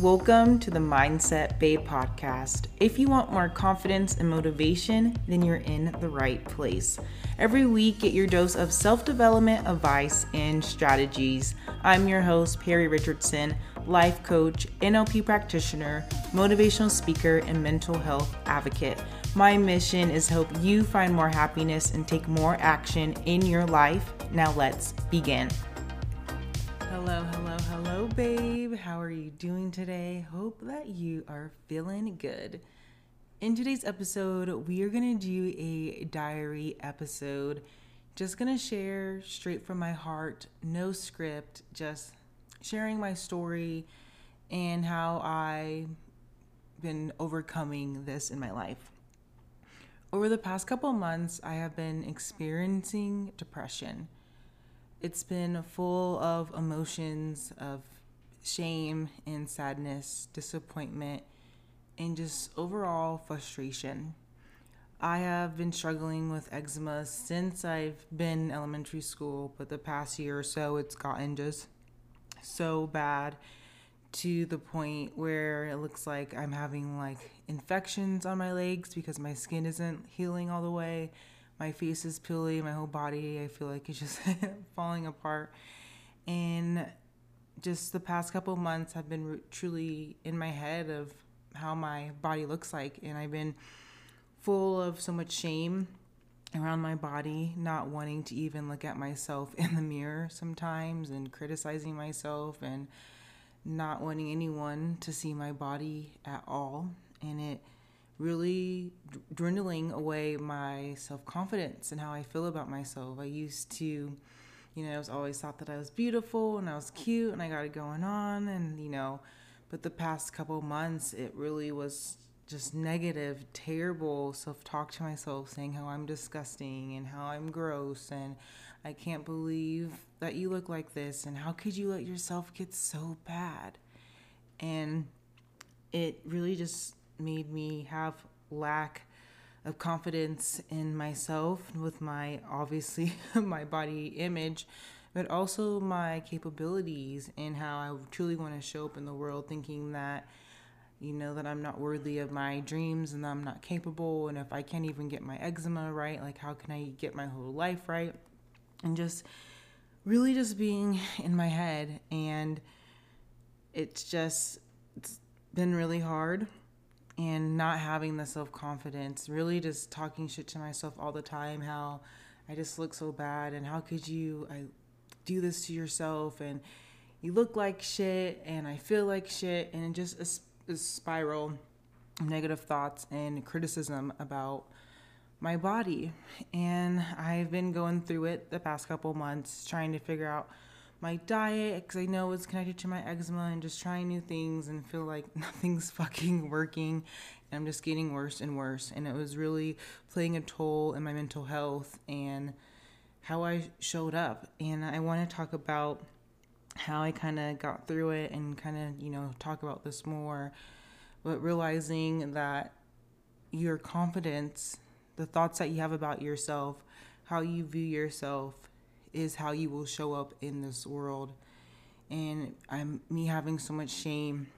Welcome to the Mindset Babe podcast. If you want more confidence and motivation, then you're in the right place. Every week, get your dose of self development advice and strategies. I'm your host, Perry Richardson, life coach, NLP practitioner, motivational speaker, and mental health advocate. My mission is help you find more happiness and take more action in your life. Now let's begin. Hello, hello, hello, babe. How are you doing today? Hope that you are feeling good. In today's episode, we are going to do a diary episode. Just going to share straight from my heart, no script, just sharing my story and how I've been overcoming this in my life. Over the past couple months, I have been experiencing depression. It's been full of emotions of shame and sadness, disappointment, and just overall frustration. I have been struggling with eczema since I've been elementary school, but the past year or so it's gotten just so bad to the point where it looks like I'm having like infections on my legs because my skin isn't healing all the way. My face is peely, my whole body I feel like it's just falling apart. And just the past couple months have been truly in my head of how my body looks like and I've been full of so much shame around my body, not wanting to even look at myself in the mirror sometimes and criticizing myself and not wanting anyone to see my body at all. And it really dwindling away my self confidence and how I feel about myself. I used to, you know, I was always thought that I was beautiful and I was cute and I got it going on. And, you know, but the past couple months, it really was just negative, terrible self talk to myself, saying how I'm disgusting and how I'm gross and I can't believe that you look like this and how could you let yourself get so bad? And it really just made me have lack of confidence in myself with my obviously my body image but also my capabilities and how I truly want to show up in the world thinking that you know that I'm not worthy of my dreams and I'm not capable and if I can't even get my eczema right like how can I get my whole life right? And just really just being in my head and it's just it's been really hard and not having the self-confidence really just talking shit to myself all the time how i just look so bad and how could you I do this to yourself and you look like shit and i feel like shit and just a, a spiral of negative thoughts and criticism about my body. And I've been going through it the past couple months, trying to figure out my diet because I know it's connected to my eczema and just trying new things and feel like nothing's fucking working. And I'm just getting worse and worse. And it was really playing a toll in my mental health and how I showed up. And I want to talk about how I kind of got through it and kind of, you know, talk about this more. But realizing that your confidence the thoughts that you have about yourself, how you view yourself, is how you will show up in this world. And I'm me having so much shame,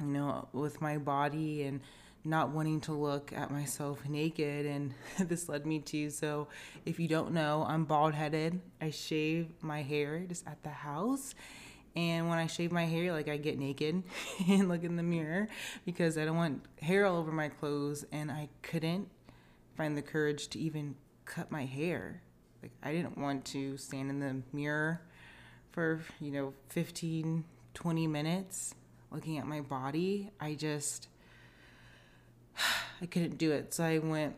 you know, with my body and not wanting to look at myself naked and this led me to so if you don't know i'm bald headed i shave my hair just at the house and when i shave my hair like i get naked and look in the mirror because i don't want hair all over my clothes and i couldn't find the courage to even cut my hair. Like I didn't want to stand in the mirror for, you know, 15, 20 minutes looking at my body. I just I couldn't do it. So I went,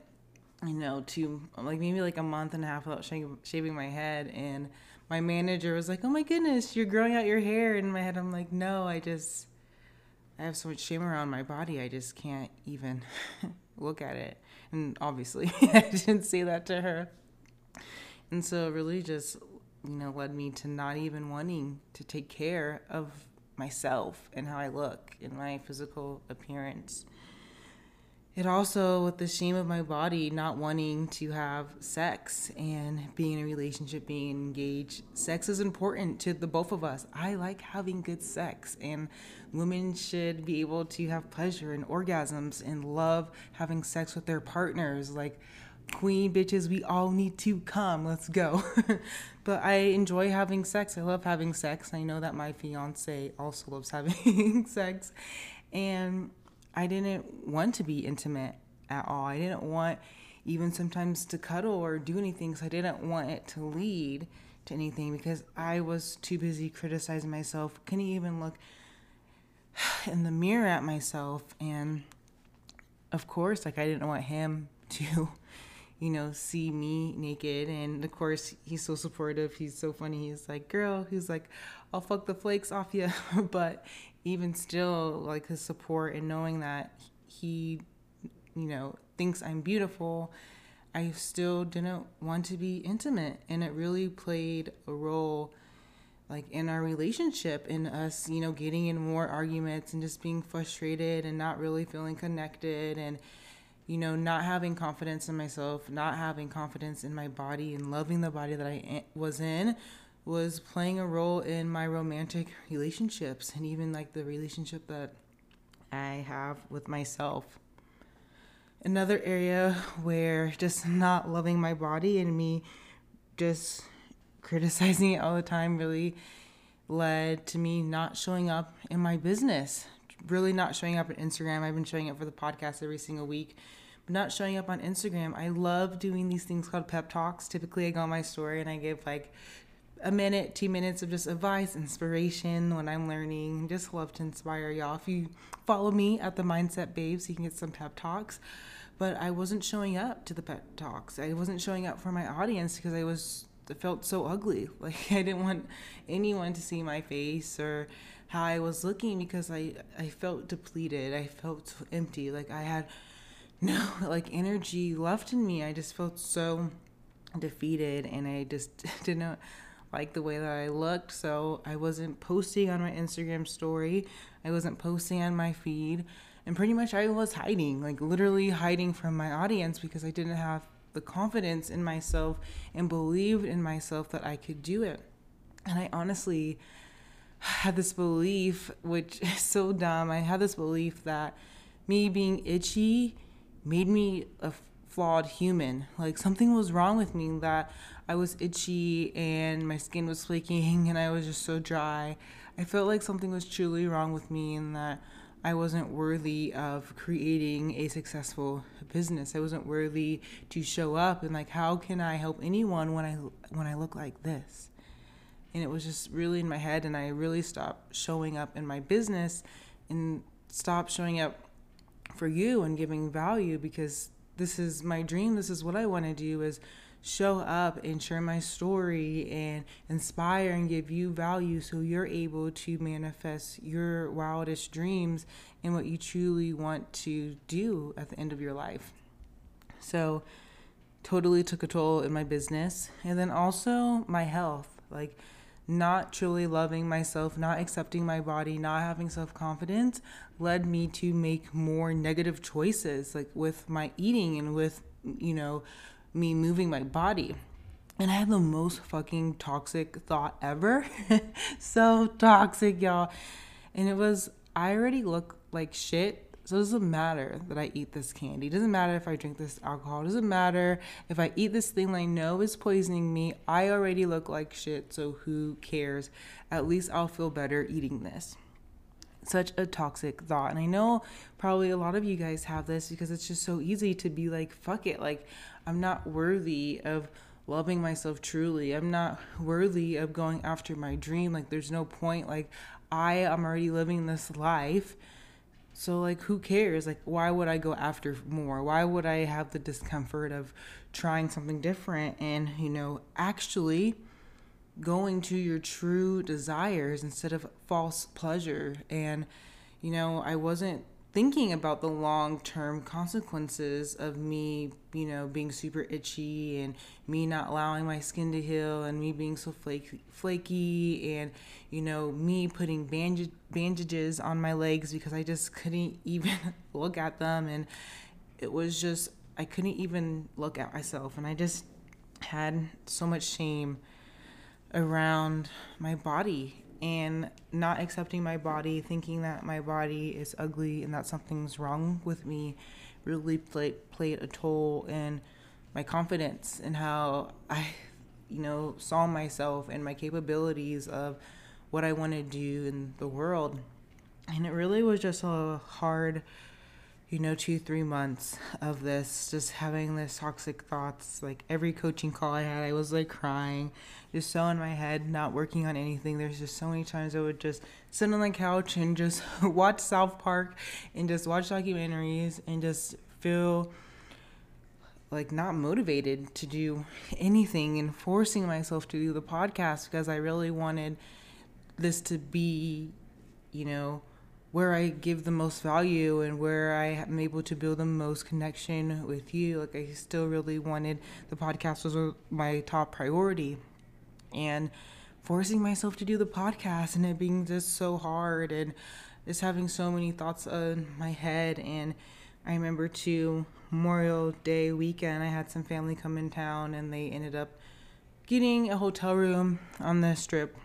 you know, to like maybe like a month and a half without shaving, my head and my manager was like, "Oh my goodness, you're growing out your hair." And in my head I'm like, "No, I just I have so much shame around my body. I just can't even look at it." And obviously, I didn't say that to her. And so it really just, you know, led me to not even wanting to take care of myself and how I look and my physical appearance. it also with the shame of my body not wanting to have sex and being in a relationship being engaged sex is important to the both of us i like having good sex and women should be able to have pleasure and orgasms and love having sex with their partners like queen bitches we all need to come let's go but i enjoy having sex i love having sex i know that my fiance also loves having sex and I didn't want to be intimate at all. I didn't want even sometimes to cuddle or do anything because I didn't want it to lead to anything because I was too busy criticizing myself. Couldn't even look in the mirror at myself. And of course, like I didn't want him to, you know, see me naked. And of course, he's so supportive. He's so funny. He's like, girl, he's like, I'll fuck the flakes off you. but even still, like his support and knowing that he, you know, thinks I'm beautiful, I still didn't want to be intimate. And it really played a role like in our relationship in us you know getting in more arguments and just being frustrated and not really feeling connected and you know not having confidence in myself not having confidence in my body and loving the body that i was in was playing a role in my romantic relationships and even like the relationship that I have with myself. Another area where just not loving my body and me just criticizing it all the time really led to me not showing up in my business. Really not showing up on Instagram. I've been showing up for the podcast every single week, but not showing up on Instagram. I love doing these things called pep talks. Typically, I go on my story and I give like a minute, two minutes of just advice, inspiration when I'm learning. Just love to inspire y'all. If you follow me at the Mindset Babes, you can get some pep talks. But I wasn't showing up to the pep talks. I wasn't showing up for my audience because I was it felt so ugly. Like I didn't want anyone to see my face or how I was looking because I I felt depleted. I felt empty. Like I had no like energy left in me. I just felt so defeated and I just didn't like the way that I looked, so I wasn't posting on my Instagram story. I wasn't posting on my feed. And pretty much I was hiding, like literally hiding from my audience because I didn't have the confidence in myself and believed in myself that I could do it. And I honestly had this belief, which is so dumb. I had this belief that me being itchy made me a flawed human. Like something was wrong with me that I was itchy and my skin was flaking and I was just so dry. I felt like something was truly wrong with me and that I wasn't worthy of creating a successful business. I wasn't worthy to show up and like how can I help anyone when I when I look like this? And it was just really in my head and I really stopped showing up in my business and stopped showing up for you and giving value because this is my dream. This is what I want to do is show up and share my story and inspire and give you value so you're able to manifest your wildest dreams and what you truly want to do at the end of your life. So, totally took a toll in my business and then also my health. Like, not truly loving myself, not accepting my body, not having self confidence led me to make more negative choices, like with my eating and with, you know, me moving my body. And I had the most fucking toxic thought ever. so toxic, y'all. And it was, I already look like shit. So it doesn't matter that I eat this candy. It doesn't matter if I drink this alcohol. It doesn't matter if I eat this thing I know is poisoning me. I already look like shit, so who cares? At least I'll feel better eating this such a toxic thought. And I know probably a lot of you guys have this because it's just so easy to be like, fuck it. Like, I'm not worthy of loving myself truly. I'm not worthy of going after my dream. Like, there's no point. Like, I am already living this life. So, like, who cares? Like, why would I go after more? Why would I have the discomfort of trying something different and, you know, actually going to your true desires instead of false pleasure? And, you know, I wasn't thinking about the long term consequences of me, you know, being super itchy and me not allowing my skin to heal and me being so flaky, flaky and, you know, me putting bandage- bandages on my legs because I just couldn't even look at them. And it was just, I couldn't even look at myself. And I just had so much shame around my body and not accepting my body, thinking that my body is ugly and that something's wrong with me, really played played a toll in my confidence and how I, you know, saw myself and my capabilities of what I want to do in the world. And it really was just a hard you know, two, three months of this, just having this toxic thoughts. Like every coaching call I had, I was like crying, just so in my head, not working on anything. There's just so many times I would just sit on the couch and just watch South Park and just watch documentaries and just feel like not motivated to do anything and forcing myself to do the podcast because I really wanted this to be, you know, where I give the most value and where I am able to build the most connection with you. Like I still really wanted the podcast was my top priority, and forcing myself to do the podcast and it being just so hard and just having so many thoughts on my head. And I remember too Memorial Day weekend, I had some family come in town and they ended up getting a hotel room on the strip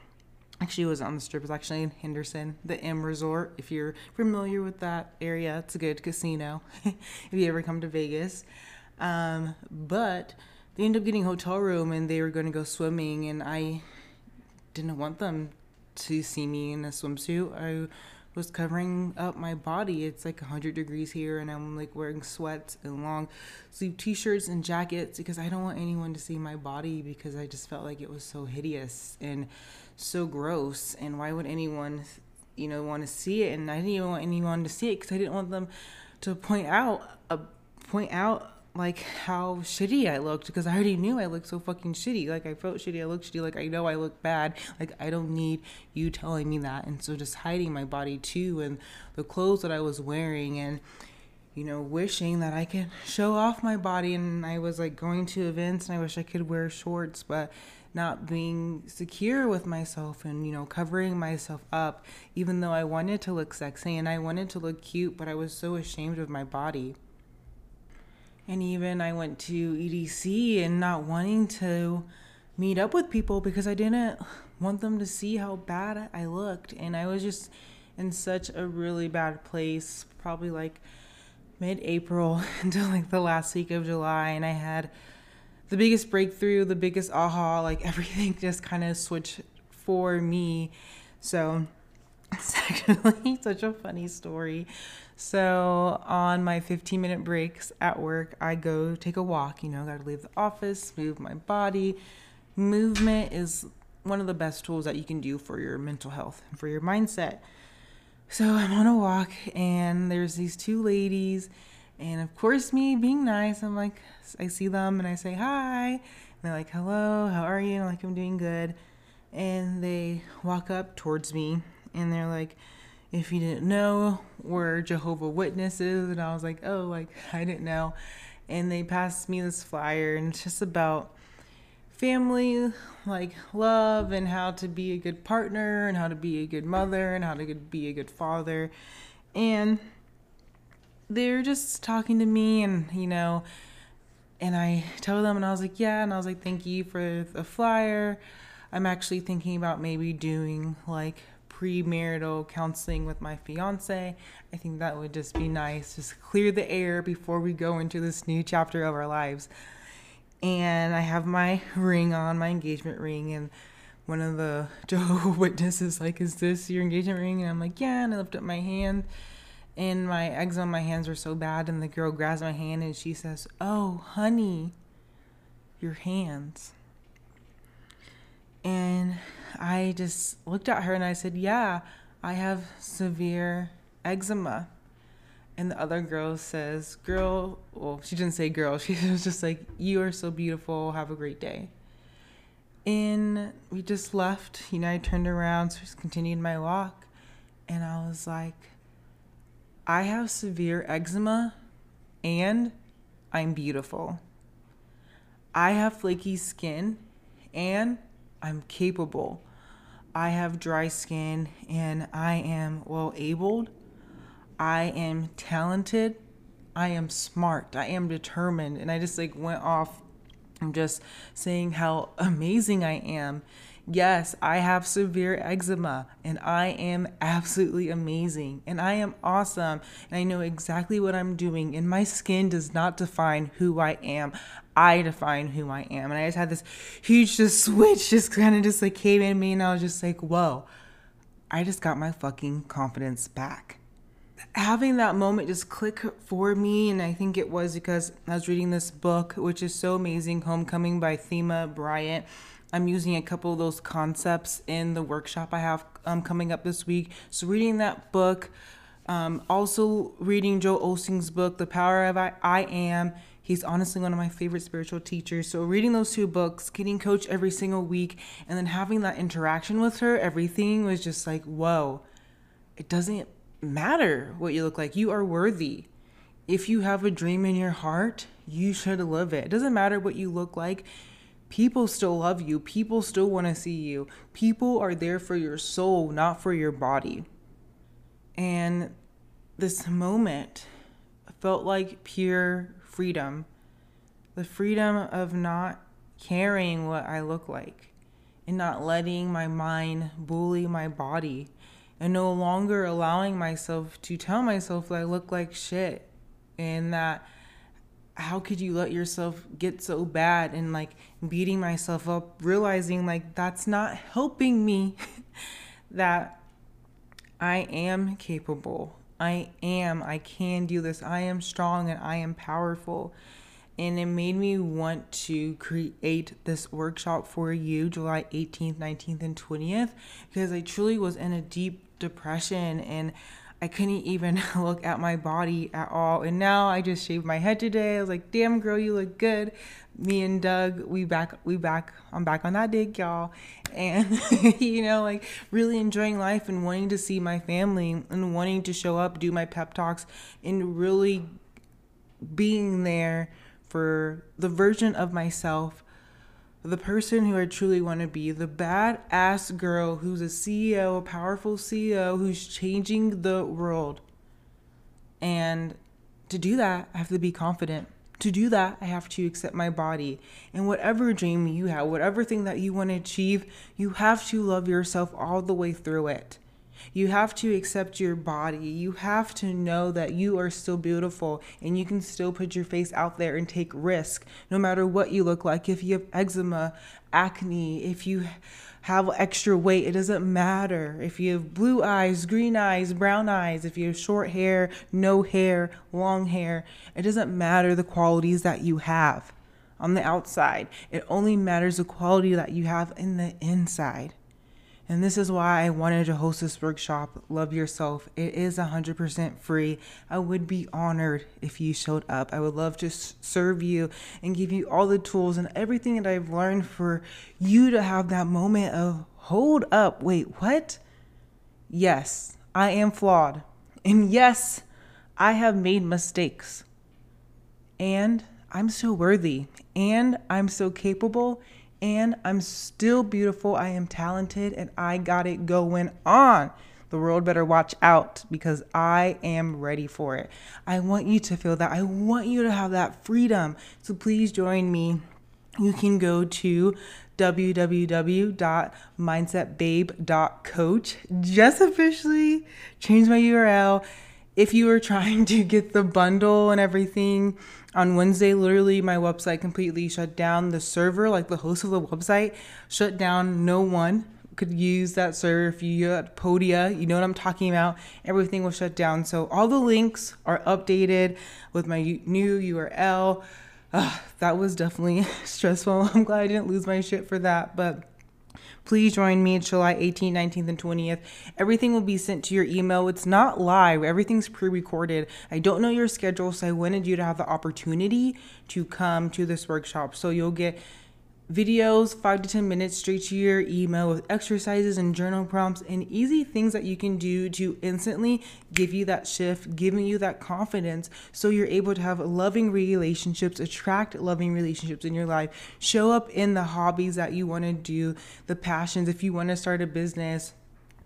actually was on the strip. Was actually in henderson the m resort. If you're familiar with that area it's a good casino if you ever come to vegas. Um, but they ended up getting a hotel room and they were going to go swimming and i didn't want them to see me in a swimsuit. I was covering up my body. It's like 100 degrees here, and I'm like wearing sweats and long sleeve t shirts and jackets because I don't want anyone to see my body because I just felt like it was so hideous. And so gross. And why would anyone, you know, want to see it? And I didn't even want anyone to see it because I didn't want them to point out, uh, point out like how shitty I looked because I already knew I looked so fucking shitty. Like I felt shitty, I looked shitty, like I know I look bad. Like I don't need you telling me that. And so just hiding my body too and the clothes that I was wearing and you know, wishing that I could show off my body and I was like going to events and I wish I could wear shorts, but not being secure with myself and you know covering myself up even though I wanted to look sexy and I wanted to look cute, but I was so ashamed of my body. And even I went to EDC and not wanting to meet up with people because I didn't want them to see how bad I looked. And I was just in such a really bad place, probably like mid April until like the last week of July. And I had the biggest breakthrough, the biggest aha, like everything just kind of switched for me. So it's actually such a funny story. So, on my 15 minute breaks at work, I go take a walk. You know, got to leave the office, move my body. Movement is one of the best tools that you can do for your mental health and for your mindset. So, I'm on a walk, and there's these two ladies. And of course, me being nice, I'm like, I see them and I say hi. And they're like, hello, how are you? And I'm like, I'm doing good. And they walk up towards me and they're like, if you didn't know, we're Jehovah Witnesses. And I was like, oh, like, I didn't know. And they passed me this flyer, and it's just about family, like love, and how to be a good partner, and how to be a good mother, and how to be a good father. And they're just talking to me, and, you know, and I told them, and I was like, yeah. And I was like, thank you for the flyer. I'm actually thinking about maybe doing like premarital counseling with my fiance. I think that would just be nice. Just clear the air before we go into this new chapter of our lives. And I have my ring on, my engagement ring, and one of the Jehovah Witnesses like, "Is this your engagement ring?" And I'm like, "Yeah." And I lift up my hand, and my eczema on my hands were so bad. And the girl grabs my hand and she says, "Oh, honey, your hands." And I just looked at her and I said, Yeah, I have severe eczema. And the other girl says, Girl, well, she didn't say girl. She was just like, You are so beautiful. Have a great day. And we just left. You know, I turned around, so just continued my walk. And I was like, I have severe eczema and I'm beautiful. I have flaky skin and I'm capable. I have dry skin and I am well abled. I am talented. I am smart. I am determined. And I just like went off I'm just saying how amazing I am. Yes, I have severe eczema and I am absolutely amazing and I am awesome and I know exactly what I'm doing and my skin does not define who I am. I define who I am. And I just had this huge just switch just kind of just like came in me and I was just like, whoa, I just got my fucking confidence back having that moment just click for me and i think it was because i was reading this book which is so amazing homecoming by thema bryant i'm using a couple of those concepts in the workshop i have um, coming up this week so reading that book um, also reading Joel Osteen's book the power of I, I am he's honestly one of my favorite spiritual teachers so reading those two books getting coach every single week and then having that interaction with her everything was just like whoa it doesn't matter what you look like. You are worthy. If you have a dream in your heart, you should live it. It doesn't matter what you look like. People still love you. People still want to see you. People are there for your soul, not for your body. And this moment felt like pure freedom the freedom of not caring what I look like and not letting my mind bully my body and no longer allowing myself to tell myself that I look like shit and that how could you let yourself get so bad and like beating myself up realizing like that's not helping me that I am capable. I am. I can do this. I am strong and I am powerful. And it made me want to create this workshop for you July 18th, 19th, and 20th because I truly was in a deep depression and I couldn't even look at my body at all. And now I just shaved my head today. I was like, "Damn girl, you look good." Me and Doug, we back we back I'm back on that dig, y'all. And you know, like really enjoying life and wanting to see my family and wanting to show up, do my pep talks and really being there for the version of myself the person who I truly want to be, the badass girl who's a CEO, a powerful CEO who's changing the world. And to do that, I have to be confident. To do that, I have to accept my body. And whatever dream you have, whatever thing that you want to achieve, you have to love yourself all the way through it. You have to accept your body. You have to know that you are still beautiful and you can still put your face out there and take risk no matter what you look like. If you have eczema, acne, if you have extra weight, it doesn't matter. If you have blue eyes, green eyes, brown eyes, if you have short hair, no hair, long hair, it doesn't matter the qualities that you have on the outside. It only matters the quality that you have in the inside. And this is why I wanted to host this workshop, Love Yourself. It is 100% free. I would be honored if you showed up. I would love to serve you and give you all the tools and everything that I've learned for you to have that moment of hold up, wait, what? Yes, I am flawed. And yes, I have made mistakes. And I'm so worthy. And I'm so capable and I'm still beautiful. I am talented and I got it going on. The world better watch out because I am ready for it. I want you to feel that. I want you to have that freedom. So please join me. You can go to www.mindsetbabe.coach. Just officially change my URL. If you are trying to get the bundle and everything, on Wednesday, literally my website completely shut down. The server, like the host of the website, shut down. No one could use that server. If you got Podia, you know what I'm talking about. Everything was shut down. So all the links are updated with my new URL. Uh, that was definitely stressful. I'm glad I didn't lose my shit for that, but Please join me July 18th, 19th, and 20th. Everything will be sent to your email. It's not live, everything's pre recorded. I don't know your schedule, so I wanted you to have the opportunity to come to this workshop. So you'll get videos, five to 10 minutes straight to your email with exercises and journal prompts and easy things that you can do to instantly give you that shift, giving you that confidence so you're able to have loving relationships, attract loving relationships in your life, show up in the hobbies that you want to do, the passions. If you want to start a business,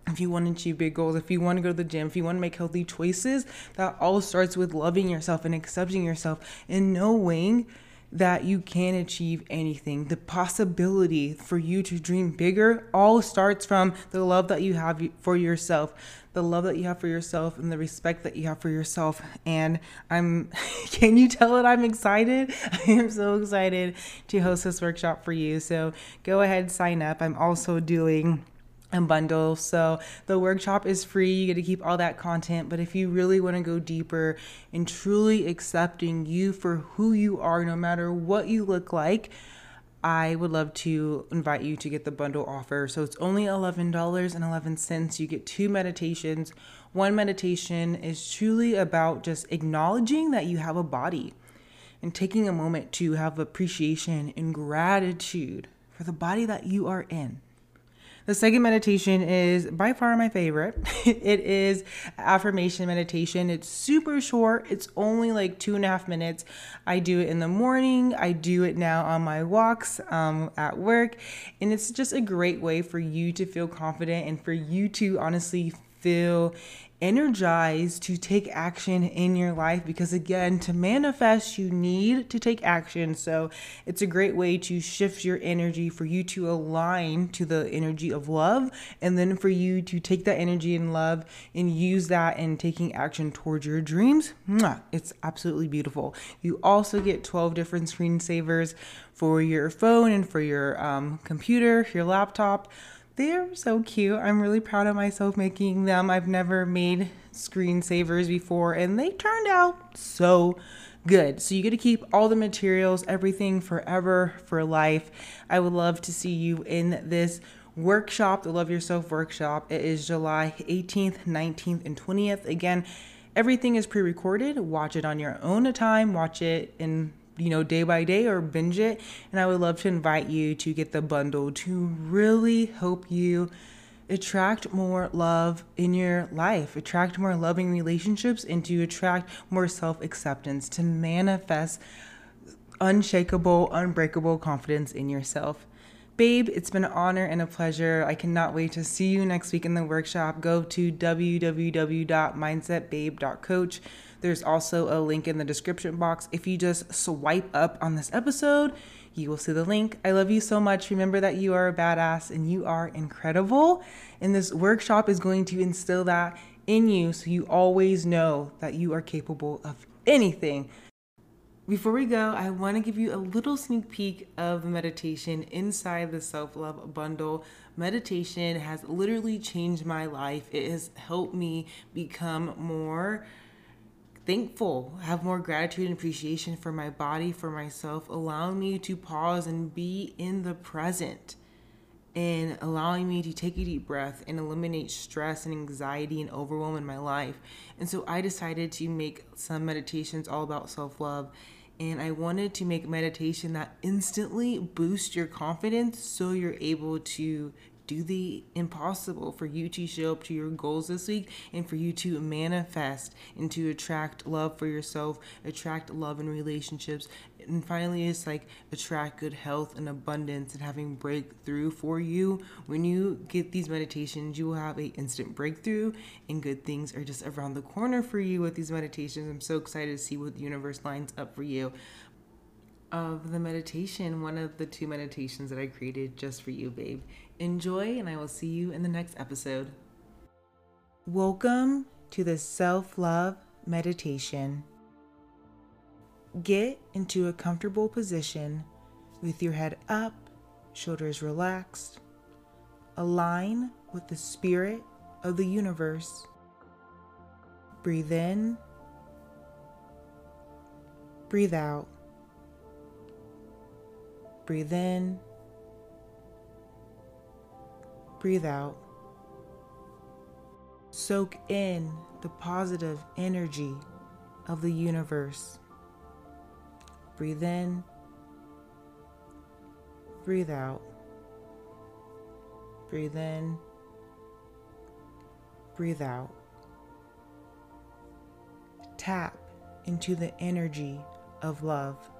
if you want to achieve big goals, if you want to go to the gym, if you want to make healthy choices, that all starts with loving yourself and accepting yourself and knowing that you can achieve anything. The possibility for you to dream bigger all starts from the love that you have for yourself, the love that you have for yourself, and the respect that you have for yourself. And I'm, can you tell that I'm excited? I am so excited to host this workshop for you. So go ahead, sign up. I'm also doing and bundle. So the workshop is free. You get to keep all that content. But if you really want to go deeper in truly accepting you for who you are, no matter what you look like, I would love to invite you to get the bundle offer. So it's only $11.11. You get two meditations. One meditation is truly about just acknowledging that you have a body and taking a moment to have appreciation and gratitude for the body that you are in. The second meditation is by far my favorite. it is affirmation meditation. It's super short, it's only like two and a half minutes. I do it in the morning, I do it now on my walks um, at work, and it's just a great way for you to feel confident and for you to honestly feel energized to take action in your life because again to manifest you need to take action. So it's a great way to shift your energy for you to align to the energy of love and then for you to take that energy and love and use that in taking action towards your dreams. It's absolutely beautiful. You also get 12 different screensavers for your phone and for your um, computer your laptop they're so cute. I'm really proud of myself making them. I've never made screensavers before, and they turned out so good. So you get to keep all the materials, everything forever for life. I would love to see you in this workshop, the Love Yourself workshop. It is July 18th, 19th, and 20th. Again, everything is pre recorded. Watch it on your own time, watch it in you know, day by day or binge it. And I would love to invite you to get the bundle to really help you attract more love in your life, attract more loving relationships, and to attract more self acceptance, to manifest unshakable, unbreakable confidence in yourself. Babe, it's been an honor and a pleasure. I cannot wait to see you next week in the workshop. Go to www.mindsetbabe.coach there's also a link in the description box. If you just swipe up on this episode, you will see the link. I love you so much. Remember that you are a badass and you are incredible. And this workshop is going to instill that in you so you always know that you are capable of anything. Before we go, I want to give you a little sneak peek of meditation inside the self love bundle. Meditation has literally changed my life. It has helped me become more thankful, have more gratitude and appreciation for my body, for myself, allowing me to pause and be in the present and allowing me to take a deep breath and eliminate stress and anxiety and overwhelm in my life. And so I decided to make some meditations all about self love. And I wanted to make a meditation that instantly boosts your confidence so you're able to do the impossible for you to show up to your goals this week and for you to manifest and to attract love for yourself, attract love in relationships, and finally it's like attract good health and abundance and having breakthrough for you. When you get these meditations, you will have a instant breakthrough and good things are just around the corner for you with these meditations. I'm so excited to see what the universe lines up for you of the meditation, one of the two meditations that I created just for you, babe. Enjoy, and I will see you in the next episode. Welcome to the self love meditation. Get into a comfortable position with your head up, shoulders relaxed. Align with the spirit of the universe. Breathe in, breathe out. Breathe in, breathe out. Soak in the positive energy of the universe. Breathe in, breathe out. Breathe in, breathe out. Tap into the energy of love.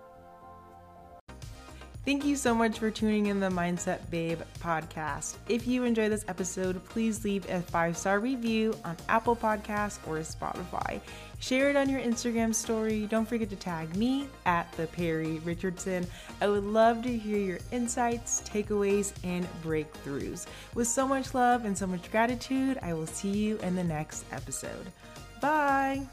Thank you so much for tuning in the Mindset Babe podcast. If you enjoy this episode, please leave a five star review on Apple Podcasts or Spotify. Share it on your Instagram story. Don't forget to tag me at the Perry Richardson. I would love to hear your insights, takeaways, and breakthroughs. With so much love and so much gratitude, I will see you in the next episode. Bye.